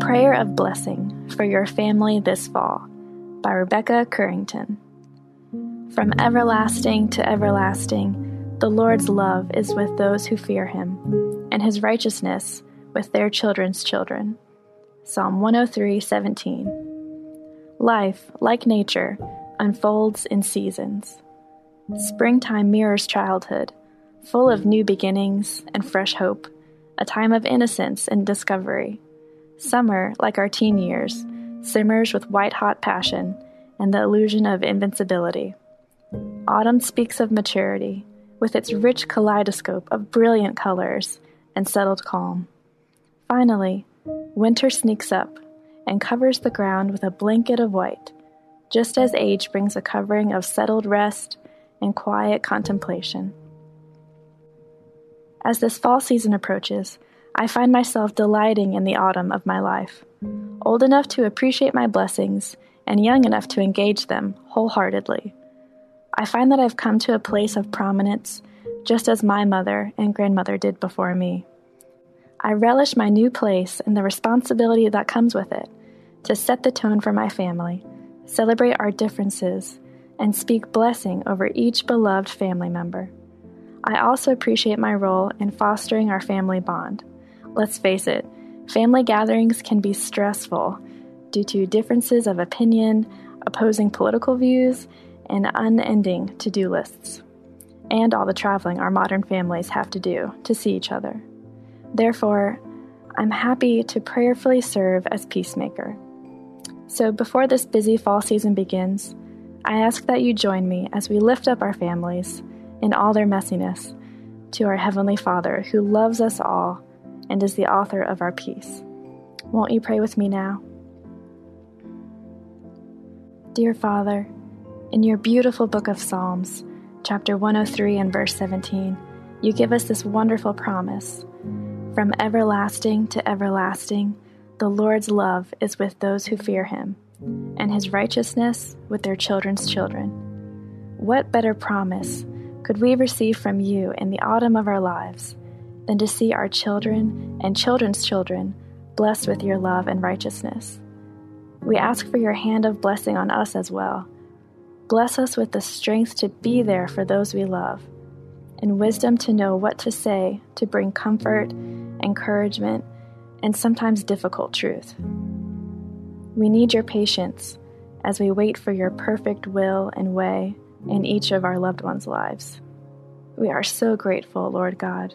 Prayer of Blessing for Your Family This Fall by Rebecca Currington. From everlasting to everlasting, the Lord's love is with those who fear him, and his righteousness with their children's children. Psalm 103:17. Life, like nature, unfolds in seasons. Springtime mirrors childhood, full of new beginnings and fresh hope, a time of innocence and discovery. Summer, like our teen years, simmers with white hot passion and the illusion of invincibility. Autumn speaks of maturity, with its rich kaleidoscope of brilliant colors and settled calm. Finally, winter sneaks up and covers the ground with a blanket of white, just as age brings a covering of settled rest and quiet contemplation. As this fall season approaches, I find myself delighting in the autumn of my life, old enough to appreciate my blessings and young enough to engage them wholeheartedly. I find that I've come to a place of prominence just as my mother and grandmother did before me. I relish my new place and the responsibility that comes with it to set the tone for my family, celebrate our differences, and speak blessing over each beloved family member. I also appreciate my role in fostering our family bond Let's face it, family gatherings can be stressful due to differences of opinion, opposing political views, and unending to do lists, and all the traveling our modern families have to do to see each other. Therefore, I'm happy to prayerfully serve as peacemaker. So, before this busy fall season begins, I ask that you join me as we lift up our families in all their messiness to our Heavenly Father who loves us all and is the author of our peace. Won't you pray with me now? Dear Father, in your beautiful book of Psalms, chapter 103 and verse 17, you give us this wonderful promise From everlasting to everlasting, the Lord's love is with those who fear him, and his righteousness with their children's children. What better promise could we receive from you in the autumn of our lives? Than to see our children and children's children blessed with your love and righteousness. We ask for your hand of blessing on us as well. Bless us with the strength to be there for those we love, and wisdom to know what to say to bring comfort, encouragement, and sometimes difficult truth. We need your patience as we wait for your perfect will and way in each of our loved ones' lives. We are so grateful, Lord God.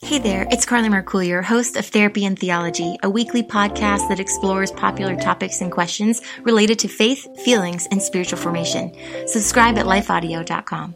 Hey there, it's Carley Marcouillier, host of Therapy and Theology, a weekly podcast that explores popular topics and questions related to faith, feelings, and spiritual formation. Subscribe at lifeaudio.com.